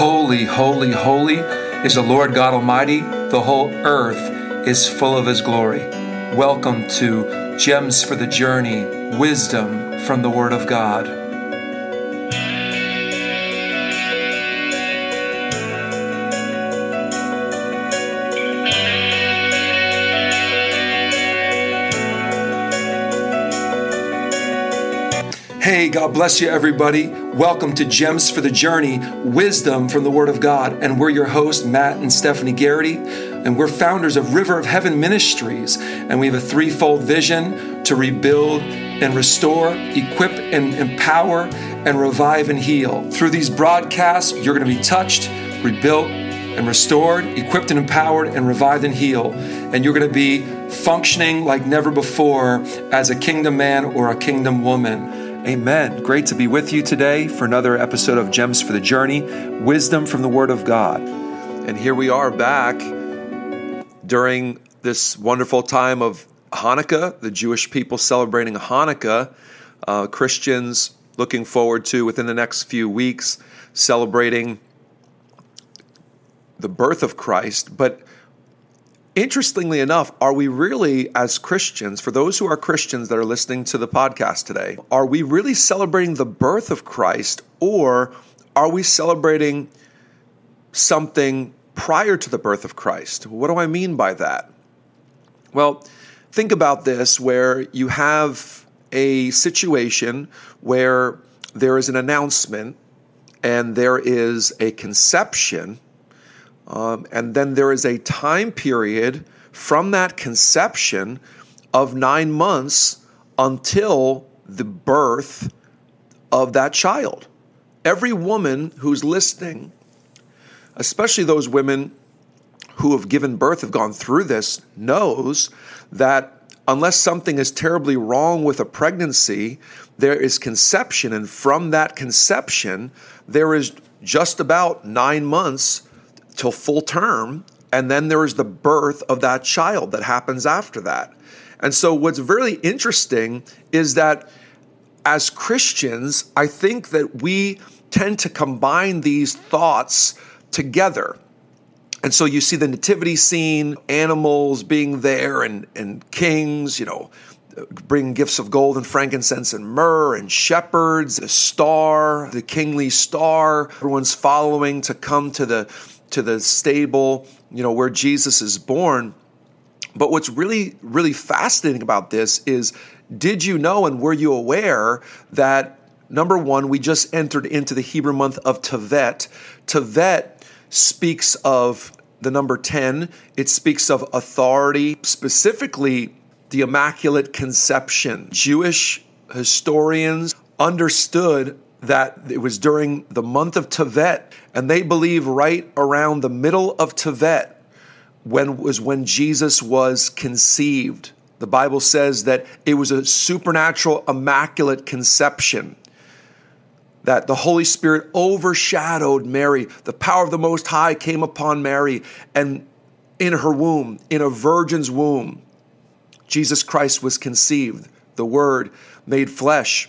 Holy, holy, holy is the Lord God Almighty. The whole earth is full of His glory. Welcome to Gems for the Journey Wisdom from the Word of God. Hey, God bless you, everybody. Welcome to Gems for the Journey Wisdom from the Word of God. And we're your hosts, Matt and Stephanie Garrity. And we're founders of River of Heaven Ministries. And we have a threefold vision to rebuild and restore, equip and empower, and revive and heal. Through these broadcasts, you're going to be touched, rebuilt, and restored, equipped and empowered, and revived and healed. And you're going to be functioning like never before as a kingdom man or a kingdom woman. Amen. Great to be with you today for another episode of Gems for the Journey Wisdom from the Word of God. And here we are back during this wonderful time of Hanukkah, the Jewish people celebrating Hanukkah, uh, Christians looking forward to within the next few weeks celebrating the birth of Christ. But Interestingly enough, are we really, as Christians, for those who are Christians that are listening to the podcast today, are we really celebrating the birth of Christ or are we celebrating something prior to the birth of Christ? What do I mean by that? Well, think about this where you have a situation where there is an announcement and there is a conception um, and then there is a time period from that conception of nine months until the birth of that child. Every woman who's listening, especially those women who have given birth, have gone through this, knows that unless something is terribly wrong with a pregnancy, there is conception. And from that conception, there is just about nine months till full term. And then there is the birth of that child that happens after that. And so, what's really interesting is that as Christians, I think that we tend to combine these thoughts together. And so you see the nativity scene, animals being there, and, and kings, you know, bring gifts of gold and frankincense and myrrh, and shepherds, the star, the kingly star. Everyone's following to come to the to the stable, you know, where Jesus is born. But what's really, really fascinating about this is did you know and were you aware that number one, we just entered into the Hebrew month of Tevet? Tevet speaks of the number 10, it speaks of authority, specifically the Immaculate Conception. Jewish historians understood that it was during the month of Tevet, and they believe right around the middle of Tevet when was when Jesus was conceived. The Bible says that it was a supernatural, immaculate conception. That the Holy Spirit overshadowed Mary. The power of the Most High came upon Mary, and in her womb, in a virgin's womb, Jesus Christ was conceived. The Word made flesh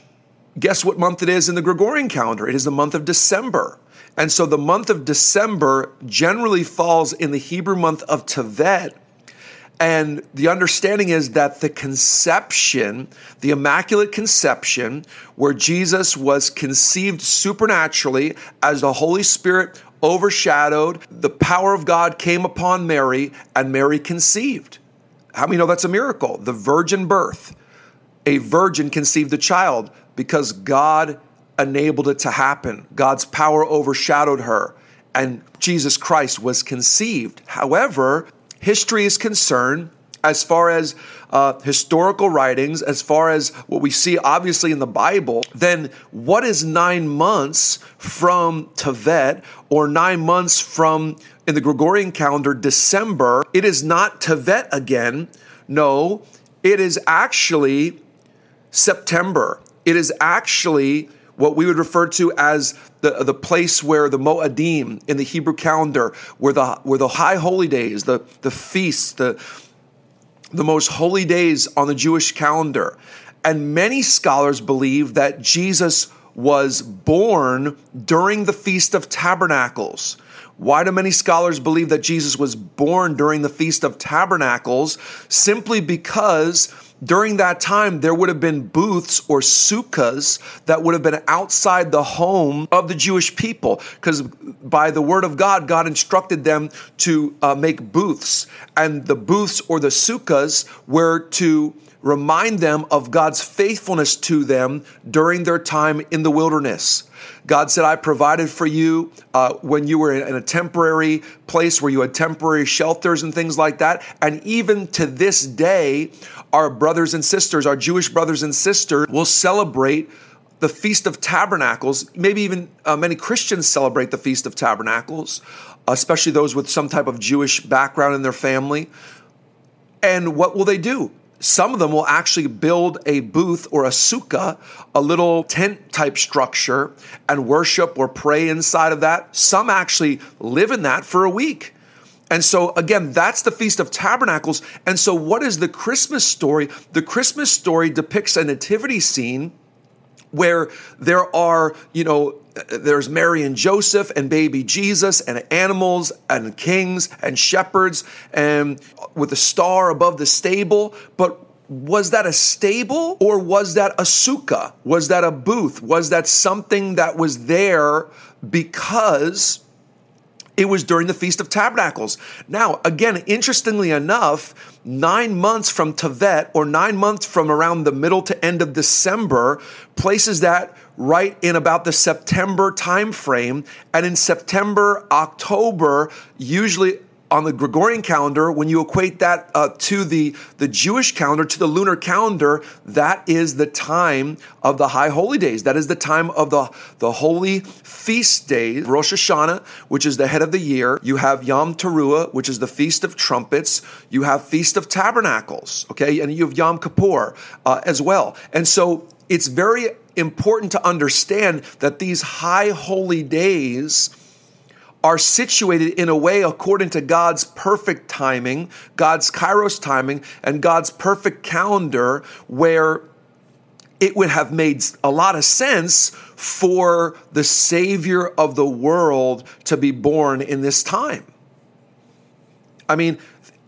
Guess what month it is in the Gregorian calendar? It is the month of December. And so the month of December generally falls in the Hebrew month of Tevet. And the understanding is that the conception, the Immaculate Conception, where Jesus was conceived supernaturally as the Holy Spirit overshadowed, the power of God came upon Mary, and Mary conceived. How many know that's a miracle? The virgin birth. A virgin conceived a child because God enabled it to happen. God's power overshadowed her, and Jesus Christ was conceived. However, history is concerned as far as uh, historical writings, as far as what we see obviously in the Bible, then what is nine months from Tevet or nine months from in the Gregorian calendar, December? It is not Tevet again. No, it is actually September. It is actually what we would refer to as the, the place where the Moadim in the Hebrew calendar, where the, where the high holy days, the, the feasts, the, the most holy days on the Jewish calendar. And many scholars believe that Jesus was born during the Feast of Tabernacles. Why do many scholars believe that Jesus was born during the Feast of Tabernacles? Simply because during that time, there would have been booths or sukkahs that would have been outside the home of the Jewish people. Because by the word of God, God instructed them to uh, make booths. And the booths or the sukkahs were to remind them of God's faithfulness to them during their time in the wilderness. God said, I provided for you uh, when you were in a temporary place where you had temporary shelters and things like that. And even to this day, our brothers and sisters, our Jewish brothers and sisters, will celebrate the Feast of Tabernacles. Maybe even uh, many Christians celebrate the Feast of Tabernacles, especially those with some type of Jewish background in their family. And what will they do? Some of them will actually build a booth or a sukkah, a little tent type structure, and worship or pray inside of that. Some actually live in that for a week. And so, again, that's the Feast of Tabernacles. And so, what is the Christmas story? The Christmas story depicts a nativity scene where there are, you know, there's Mary and Joseph and baby Jesus and animals and kings and shepherds and with a star above the stable. But was that a stable or was that a sukkah? Was that a booth? Was that something that was there because it was during the Feast of Tabernacles. Now, again, interestingly enough, nine months from Tevet, or nine months from around the middle to end of December, places that right in about the September timeframe. And in September, October, usually on the Gregorian calendar, when you equate that uh, to the, the Jewish calendar, to the lunar calendar, that is the time of the high holy days. That is the time of the, the holy feast days. Rosh Hashanah, which is the head of the year. You have Yom Teruah, which is the Feast of Trumpets. You have Feast of Tabernacles, okay? And you have Yom Kippur uh, as well. And so it's very important to understand that these high holy days are situated in a way according to God's perfect timing, God's kairos timing, and God's perfect calendar, where it would have made a lot of sense for the Savior of the world to be born in this time. I mean,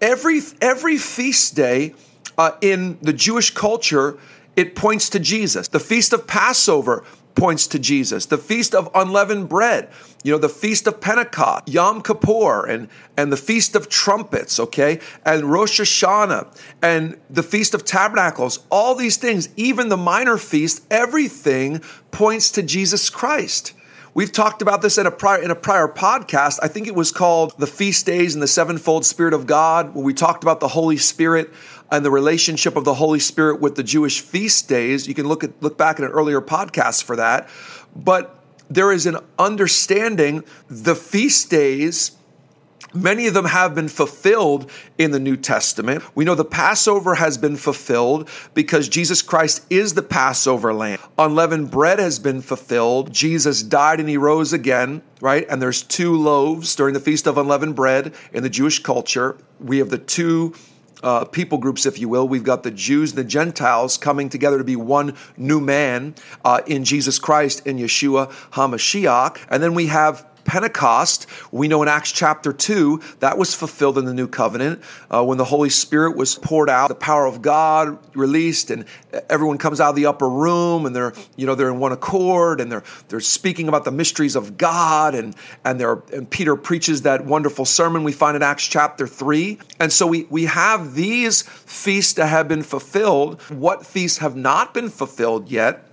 every every feast day uh, in the Jewish culture, it points to Jesus. The feast of Passover points to Jesus. The Feast of Unleavened Bread, you know, the Feast of Pentecost, Yom Kippur, and, and the Feast of Trumpets, okay, and Rosh Hashanah, and the Feast of Tabernacles, all these things, even the minor feast, everything points to Jesus Christ. We've talked about this in a prior in a prior podcast. I think it was called The Feast Days and the Sevenfold Spirit of God, where we talked about the Holy Spirit and the relationship of the Holy Spirit with the Jewish feast days. You can look at look back at an earlier podcast for that. But there is an understanding the feast days Many of them have been fulfilled in the New Testament. We know the Passover has been fulfilled because Jesus Christ is the Passover lamb. Unleavened bread has been fulfilled. Jesus died and he rose again, right? And there's two loaves during the Feast of Unleavened Bread in the Jewish culture. We have the two uh, people groups, if you will. We've got the Jews the Gentiles coming together to be one new man uh, in Jesus Christ, in Yeshua HaMashiach. And then we have Pentecost, we know in Acts chapter 2, that was fulfilled in the new covenant uh, when the Holy Spirit was poured out, the power of God released, and everyone comes out of the upper room and they're, you know, they're in one accord and they're, they're speaking about the mysteries of God. And, and, they're, and Peter preaches that wonderful sermon we find in Acts chapter 3. And so we, we have these feasts that have been fulfilled. What feasts have not been fulfilled yet?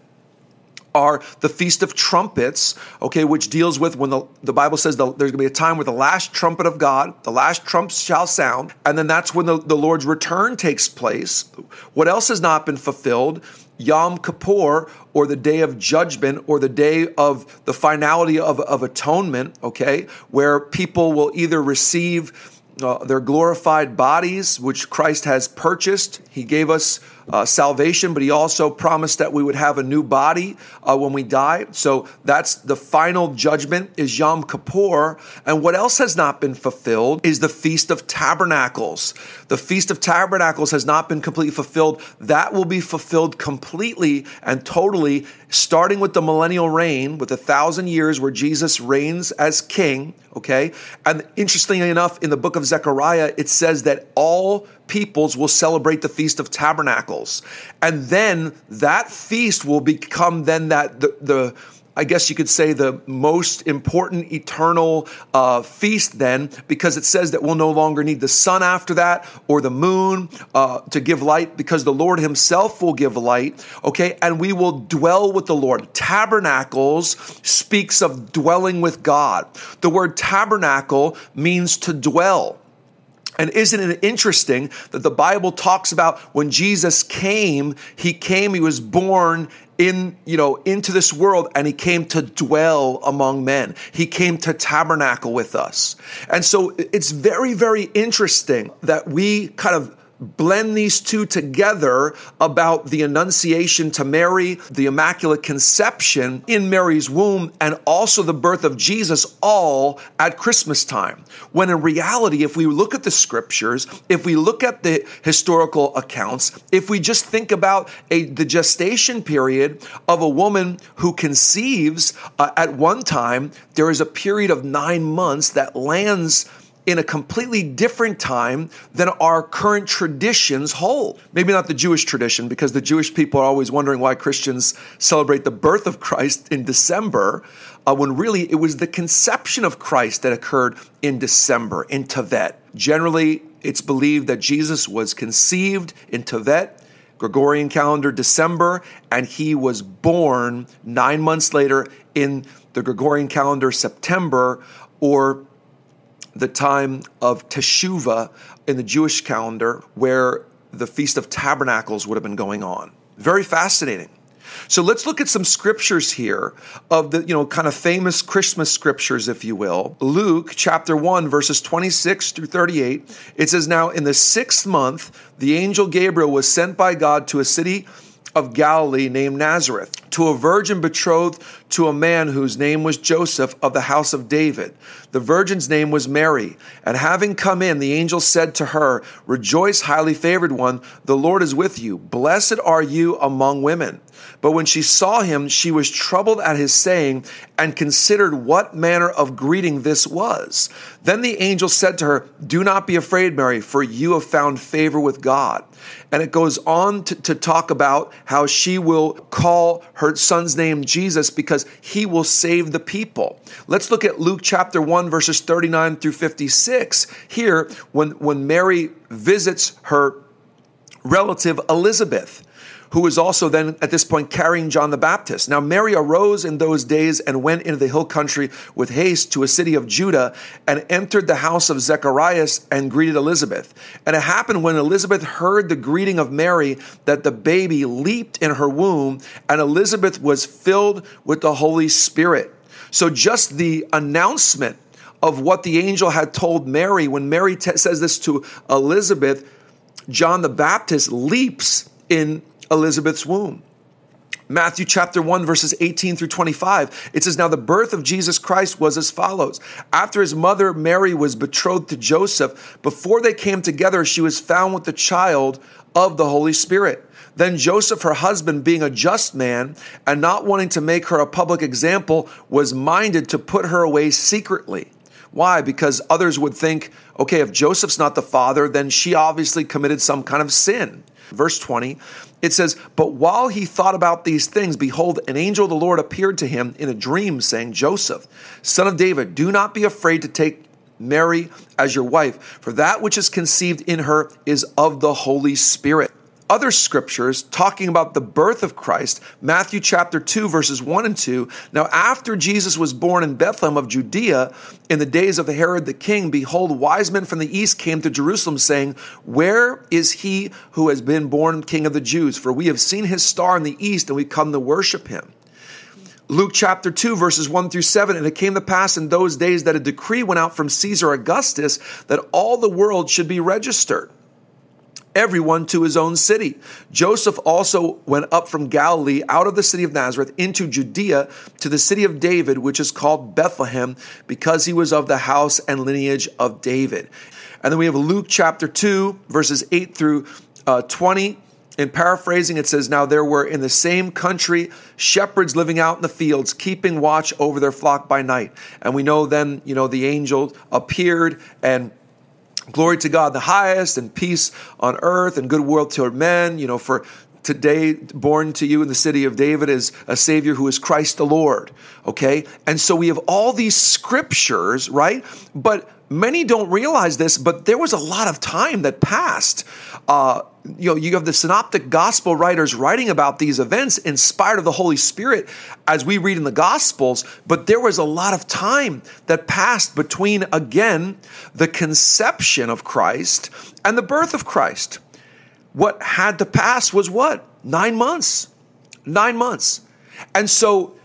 Are the Feast of Trumpets, okay, which deals with when the, the Bible says the, there's going to be a time where the last trumpet of God, the last trump shall sound, and then that's when the, the Lord's return takes place. What else has not been fulfilled? Yom Kippur, or the day of judgment, or the day of the finality of, of atonement, okay, where people will either receive uh, their glorified bodies, which Christ has purchased. He gave us uh, salvation, but he also promised that we would have a new body uh, when we die. So that's the final judgment is Yom Kippur. And what else has not been fulfilled is the Feast of Tabernacles. The Feast of Tabernacles has not been completely fulfilled. That will be fulfilled completely and totally, starting with the millennial reign, with a thousand years where Jesus reigns as king. Okay. And interestingly enough, in the book of Zechariah, it says that all peoples will celebrate the Feast of Tabernacles. And then that feast will become then that the, the I guess you could say the most important eternal uh, feast then, because it says that we'll no longer need the sun after that or the moon uh, to give light, because the Lord Himself will give light. Okay, and we will dwell with the Lord. Tabernacles speaks of dwelling with God. The word tabernacle means to dwell. And isn't it interesting that the Bible talks about when Jesus came, he came, he was born in, you know, into this world and he came to dwell among men. He came to tabernacle with us. And so it's very, very interesting that we kind of blend these two together about the Annunciation to Mary, the Immaculate Conception in Mary's womb, and also the birth of Jesus, all at Christmas time. When in reality, if we look at the scriptures, if we look at the historical accounts, if we just think about a, the gestation period of a woman who conceives uh, at one time, there is a period of nine months that lands in a completely different time than our current traditions hold. Maybe not the Jewish tradition, because the Jewish people are always wondering why Christians celebrate the birth of Christ in December, uh, when really it was the conception of Christ that occurred in December, in Tevet. Generally, it's believed that Jesus was conceived in Tevet. Gregorian calendar December, and he was born nine months later in the Gregorian calendar September or the time of Teshuvah in the Jewish calendar, where the Feast of Tabernacles would have been going on. Very fascinating. So let's look at some scriptures here of the, you know, kind of famous Christmas scriptures, if you will. Luke chapter 1, verses 26 through 38. It says, Now in the sixth month, the angel Gabriel was sent by God to a city of Galilee named Nazareth to a virgin betrothed to a man whose name was Joseph of the house of David. The virgin's name was Mary. And having come in, the angel said to her, Rejoice, highly favored one, the Lord is with you. Blessed are you among women. But when she saw him, she was troubled at his saying and considered what manner of greeting this was. Then the angel said to her, Do not be afraid, Mary, for you have found favor with God. And it goes on to, to talk about how she will call her son's name Jesus because he will save the people. Let's look at Luke chapter 1, verses 39 through 56. Here, when, when Mary visits her relative Elizabeth, who was also then at this point carrying John the Baptist. Now, Mary arose in those days and went into the hill country with haste to a city of Judah and entered the house of Zacharias and greeted Elizabeth. And it happened when Elizabeth heard the greeting of Mary that the baby leaped in her womb, and Elizabeth was filled with the Holy Spirit. So, just the announcement of what the angel had told Mary, when Mary t- says this to Elizabeth, John the Baptist leaps in Elizabeth's womb. Matthew chapter 1, verses 18 through 25. It says, Now the birth of Jesus Christ was as follows. After his mother Mary was betrothed to Joseph, before they came together, she was found with the child of the Holy Spirit. Then Joseph, her husband, being a just man and not wanting to make her a public example, was minded to put her away secretly. Why? Because others would think, okay, if Joseph's not the father, then she obviously committed some kind of sin. Verse 20, it says, But while he thought about these things, behold, an angel of the Lord appeared to him in a dream, saying, Joseph, son of David, do not be afraid to take Mary as your wife, for that which is conceived in her is of the Holy Spirit other scriptures talking about the birth of Christ, Matthew chapter 2, verses 1 and 2. Now, after Jesus was born in Bethlehem of Judea in the days of Herod the king, behold, wise men from the east came to Jerusalem, saying, Where is he who has been born king of the Jews? For we have seen his star in the east, and we come to worship him. Luke chapter 2, verses 1 through 7. And it came to pass in those days that a decree went out from Caesar Augustus that all the world should be registered. Everyone to his own city. Joseph also went up from Galilee out of the city of Nazareth into Judea to the city of David, which is called Bethlehem, because he was of the house and lineage of David. And then we have Luke chapter 2, verses 8 through uh, 20. In paraphrasing, it says, Now there were in the same country shepherds living out in the fields, keeping watch over their flock by night. And we know then, you know, the angel appeared and glory to God the highest and peace on earth and goodwill toward men, you know, for today born to you in the city of David is a savior who is Christ the Lord. Okay? And so we have all these scriptures, right? But many don't realize this, but there was a lot of time that passed. Uh, you know, you have the synoptic gospel writers writing about these events inspired of the Holy Spirit as we read in the gospels, but there was a lot of time that passed between, again, the conception of Christ and the birth of Christ. What had to pass was what? Nine months. Nine months. And so,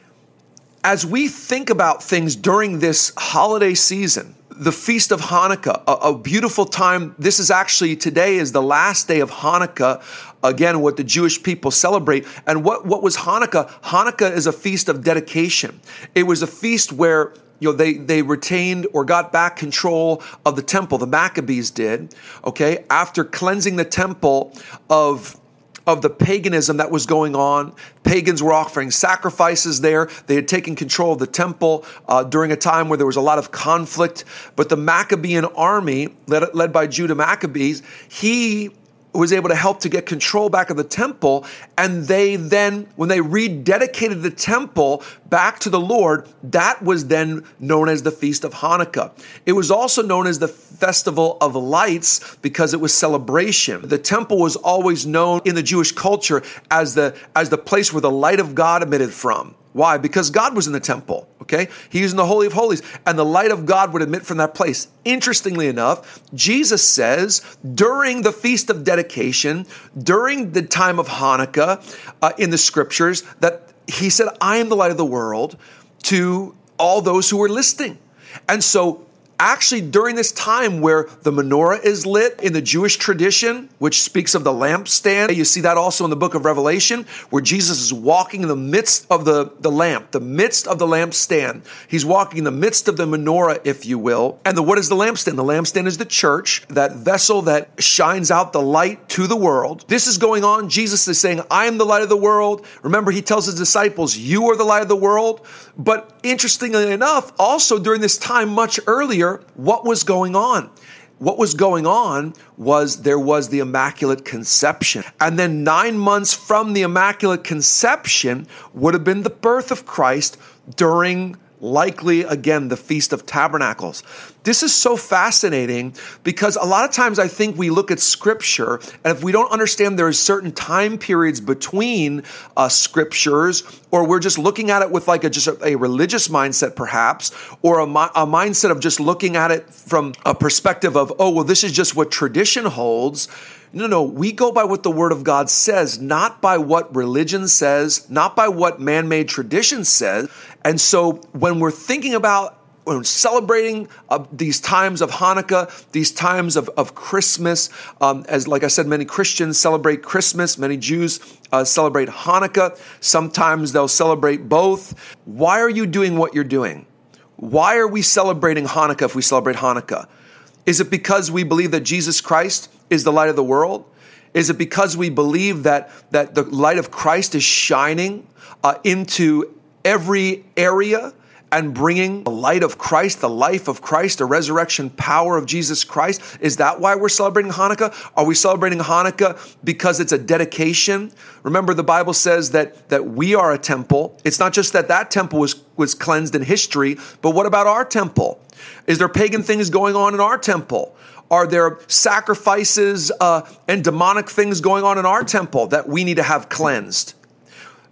as we think about things during this holiday season, the Feast of Hanukkah, a, a, beautiful time. This is actually today is the last day of Hanukkah. Again, what the Jewish people celebrate. And what, what was Hanukkah? Hanukkah is a feast of dedication. It was a feast where you know they they retained or got back control of the temple. The Maccabees did. Okay, after cleansing the temple of of the paganism that was going on. Pagans were offering sacrifices there. They had taken control of the temple uh, during a time where there was a lot of conflict. But the Maccabean army, led, led by Judah Maccabees, he was able to help to get control back of the temple. And they then, when they rededicated the temple back to the Lord, that was then known as the Feast of Hanukkah. It was also known as the Festival of Lights because it was celebration. The temple was always known in the Jewish culture as the, as the place where the light of God emitted from. Why? Because God was in the temple, okay? He was in the Holy of Holies, and the light of God would emit from that place. Interestingly enough, Jesus says during the Feast of Dedication, during the time of Hanukkah uh, in the scriptures, that he said, I am the light of the world to all those who are listening. And so actually during this time where the menorah is lit in the Jewish tradition, which speaks of the lampstand. You see that also in the book of Revelation, where Jesus is walking in the midst of the, the lamp, the midst of the lampstand. He's walking in the midst of the menorah, if you will. And the, what is the lampstand? The lampstand is the church, that vessel that shines out the light to the world. This is going on. Jesus is saying, I am the light of the world. Remember, he tells his disciples, You are the light of the world. But interestingly enough, also during this time, much earlier, what was going on? What was going on was there was the Immaculate Conception. And then nine months from the Immaculate Conception would have been the birth of Christ during likely again the Feast of Tabernacles. This is so fascinating because a lot of times I think we look at scripture and if we don't understand there are certain time periods between uh, scriptures or we're just looking at it with like a just a, a religious mindset perhaps or a, a mindset of just looking at it from a perspective of oh well this is just what tradition holds no, no, we go by what the Word of God says, not by what religion says, not by what man made tradition says. And so when we're thinking about when celebrating uh, these times of Hanukkah, these times of, of Christmas, um, as like I said, many Christians celebrate Christmas, many Jews uh, celebrate Hanukkah. Sometimes they'll celebrate both. Why are you doing what you're doing? Why are we celebrating Hanukkah if we celebrate Hanukkah? Is it because we believe that Jesus Christ is the light of the world? Is it because we believe that, that the light of Christ is shining uh, into every area and bringing the light of Christ, the life of Christ, the resurrection power of Jesus Christ? Is that why we're celebrating Hanukkah? Are we celebrating Hanukkah because it's a dedication? Remember, the Bible says that, that we are a temple. It's not just that that temple was, was cleansed in history, but what about our temple? Is there pagan things going on in our temple? Are there sacrifices uh, and demonic things going on in our temple that we need to have cleansed?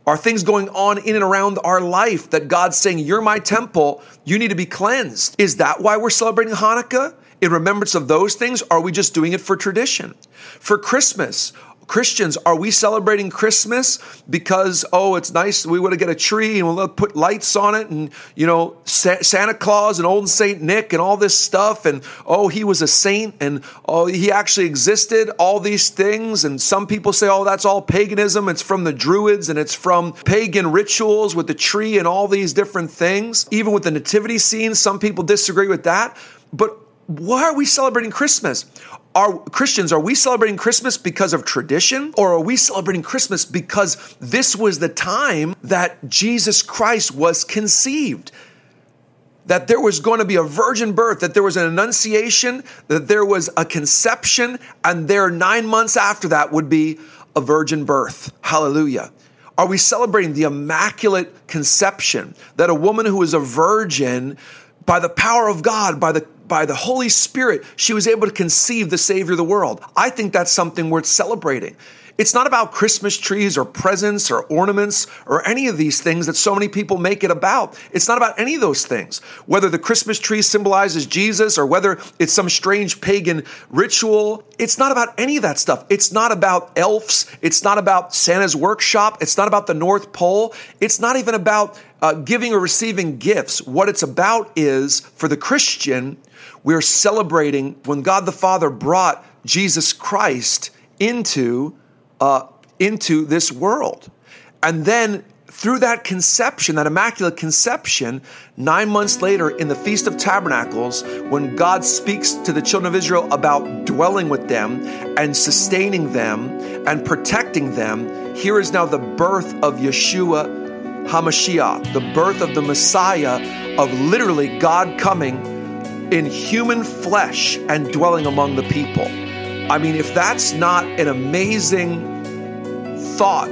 Are things going on in and around our life that God's saying, You're my temple, you need to be cleansed? Is that why we're celebrating Hanukkah? In remembrance of those things? Are we just doing it for tradition? For Christmas, Christians, are we celebrating Christmas because, oh, it's nice, we want to get a tree and we'll put lights on it and, you know, Sa- Santa Claus and old Saint Nick and all this stuff and, oh, he was a saint and, oh, he actually existed, all these things. And some people say, oh, that's all paganism. It's from the Druids and it's from pagan rituals with the tree and all these different things. Even with the nativity scene, some people disagree with that. But why are we celebrating Christmas? Are Christians, are we celebrating Christmas because of tradition or are we celebrating Christmas because this was the time that Jesus Christ was conceived? That there was going to be a virgin birth, that there was an annunciation, that there was a conception, and there nine months after that would be a virgin birth. Hallelujah. Are we celebrating the immaculate conception that a woman who is a virgin by the power of God, by the by the Holy Spirit, she was able to conceive the Savior of the world. I think that's something worth celebrating. It's not about Christmas trees or presents or ornaments or any of these things that so many people make it about. It's not about any of those things. Whether the Christmas tree symbolizes Jesus or whether it's some strange pagan ritual, it's not about any of that stuff. It's not about elves. It's not about Santa's workshop. It's not about the North Pole. It's not even about uh, giving or receiving gifts. What it's about is for the Christian, we're celebrating when God the Father brought Jesus Christ into uh, into this world. And then through that conception, that immaculate conception, nine months later in the Feast of Tabernacles, when God speaks to the children of Israel about dwelling with them and sustaining them and protecting them, here is now the birth of Yeshua HaMashiach, the birth of the Messiah, of literally God coming in human flesh and dwelling among the people. I mean, if that's not an amazing thought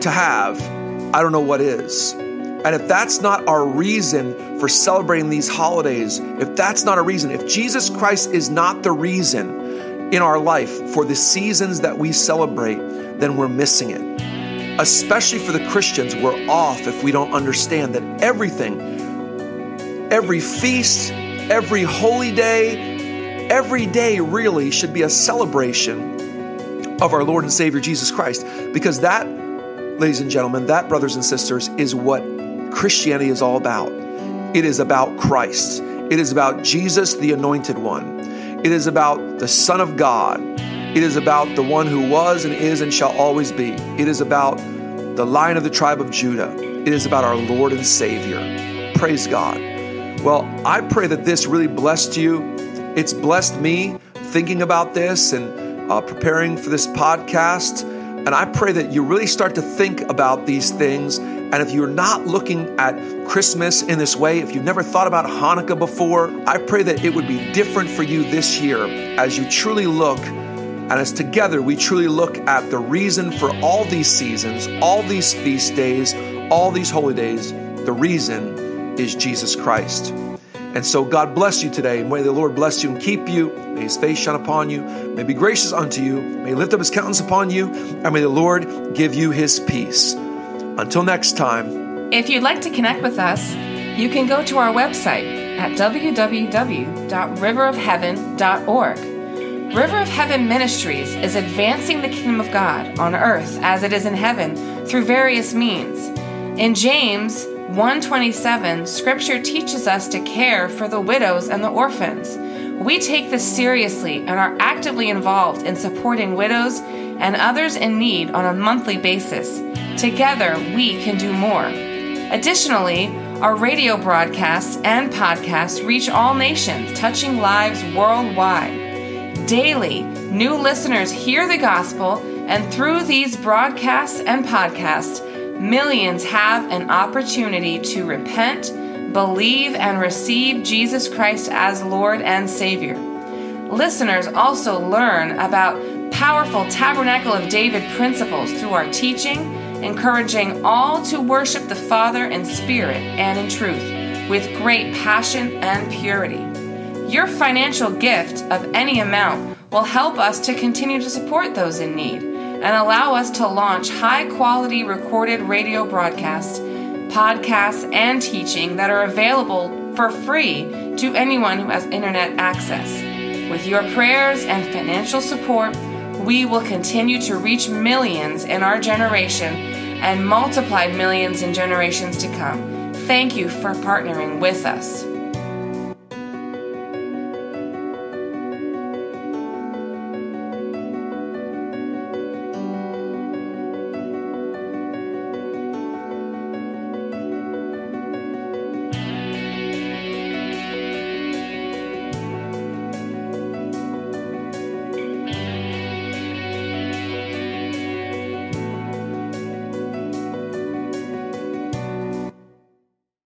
to have, I don't know what is. And if that's not our reason for celebrating these holidays, if that's not a reason, if Jesus Christ is not the reason in our life for the seasons that we celebrate, then we're missing it. Especially for the Christians, we're off if we don't understand that everything, every feast, every holy day, every day really should be a celebration of our Lord and Savior Jesus Christ. Because that, ladies and gentlemen, that, brothers and sisters, is what Christianity is all about. It is about Christ, it is about Jesus, the anointed one, it is about the Son of God, it is about the one who was and is and shall always be, it is about the lion of the tribe of Judah, it is about our Lord and Savior. Praise God. Well, I pray that this really blessed you. It's blessed me thinking about this and uh, preparing for this podcast. And I pray that you really start to think about these things. And if you're not looking at Christmas in this way, if you've never thought about Hanukkah before, I pray that it would be different for you this year as you truly look and as together we truly look at the reason for all these seasons, all these feast days, all these holy days. The reason is Jesus Christ. And so God bless you today. May the Lord bless you and keep you. May his face shine upon you. May be gracious unto you. May lift up his countenance upon you. And may the Lord give you his peace. Until next time. If you'd like to connect with us, you can go to our website at www.riverofheaven.org. River of Heaven Ministries is advancing the kingdom of God on earth as it is in heaven through various means. In James, 127, Scripture teaches us to care for the widows and the orphans. We take this seriously and are actively involved in supporting widows and others in need on a monthly basis. Together, we can do more. Additionally, our radio broadcasts and podcasts reach all nations, touching lives worldwide. Daily, new listeners hear the gospel, and through these broadcasts and podcasts, millions have an opportunity to repent, believe, and receive Jesus Christ as Lord and Savior. Listeners also learn about powerful Tabernacle of David principles through our teaching, encouraging all to worship the Father in spirit and in truth with great passion and purity. Your financial gift of any amount will help us to continue to support those in need and allow us to launch high quality recorded radio broadcasts, podcasts, and teaching that are available for free to anyone who has internet access. With your prayers and financial support, we will continue to reach millions in our generation and multiply millions in generations to come. Thank you for partnering with us.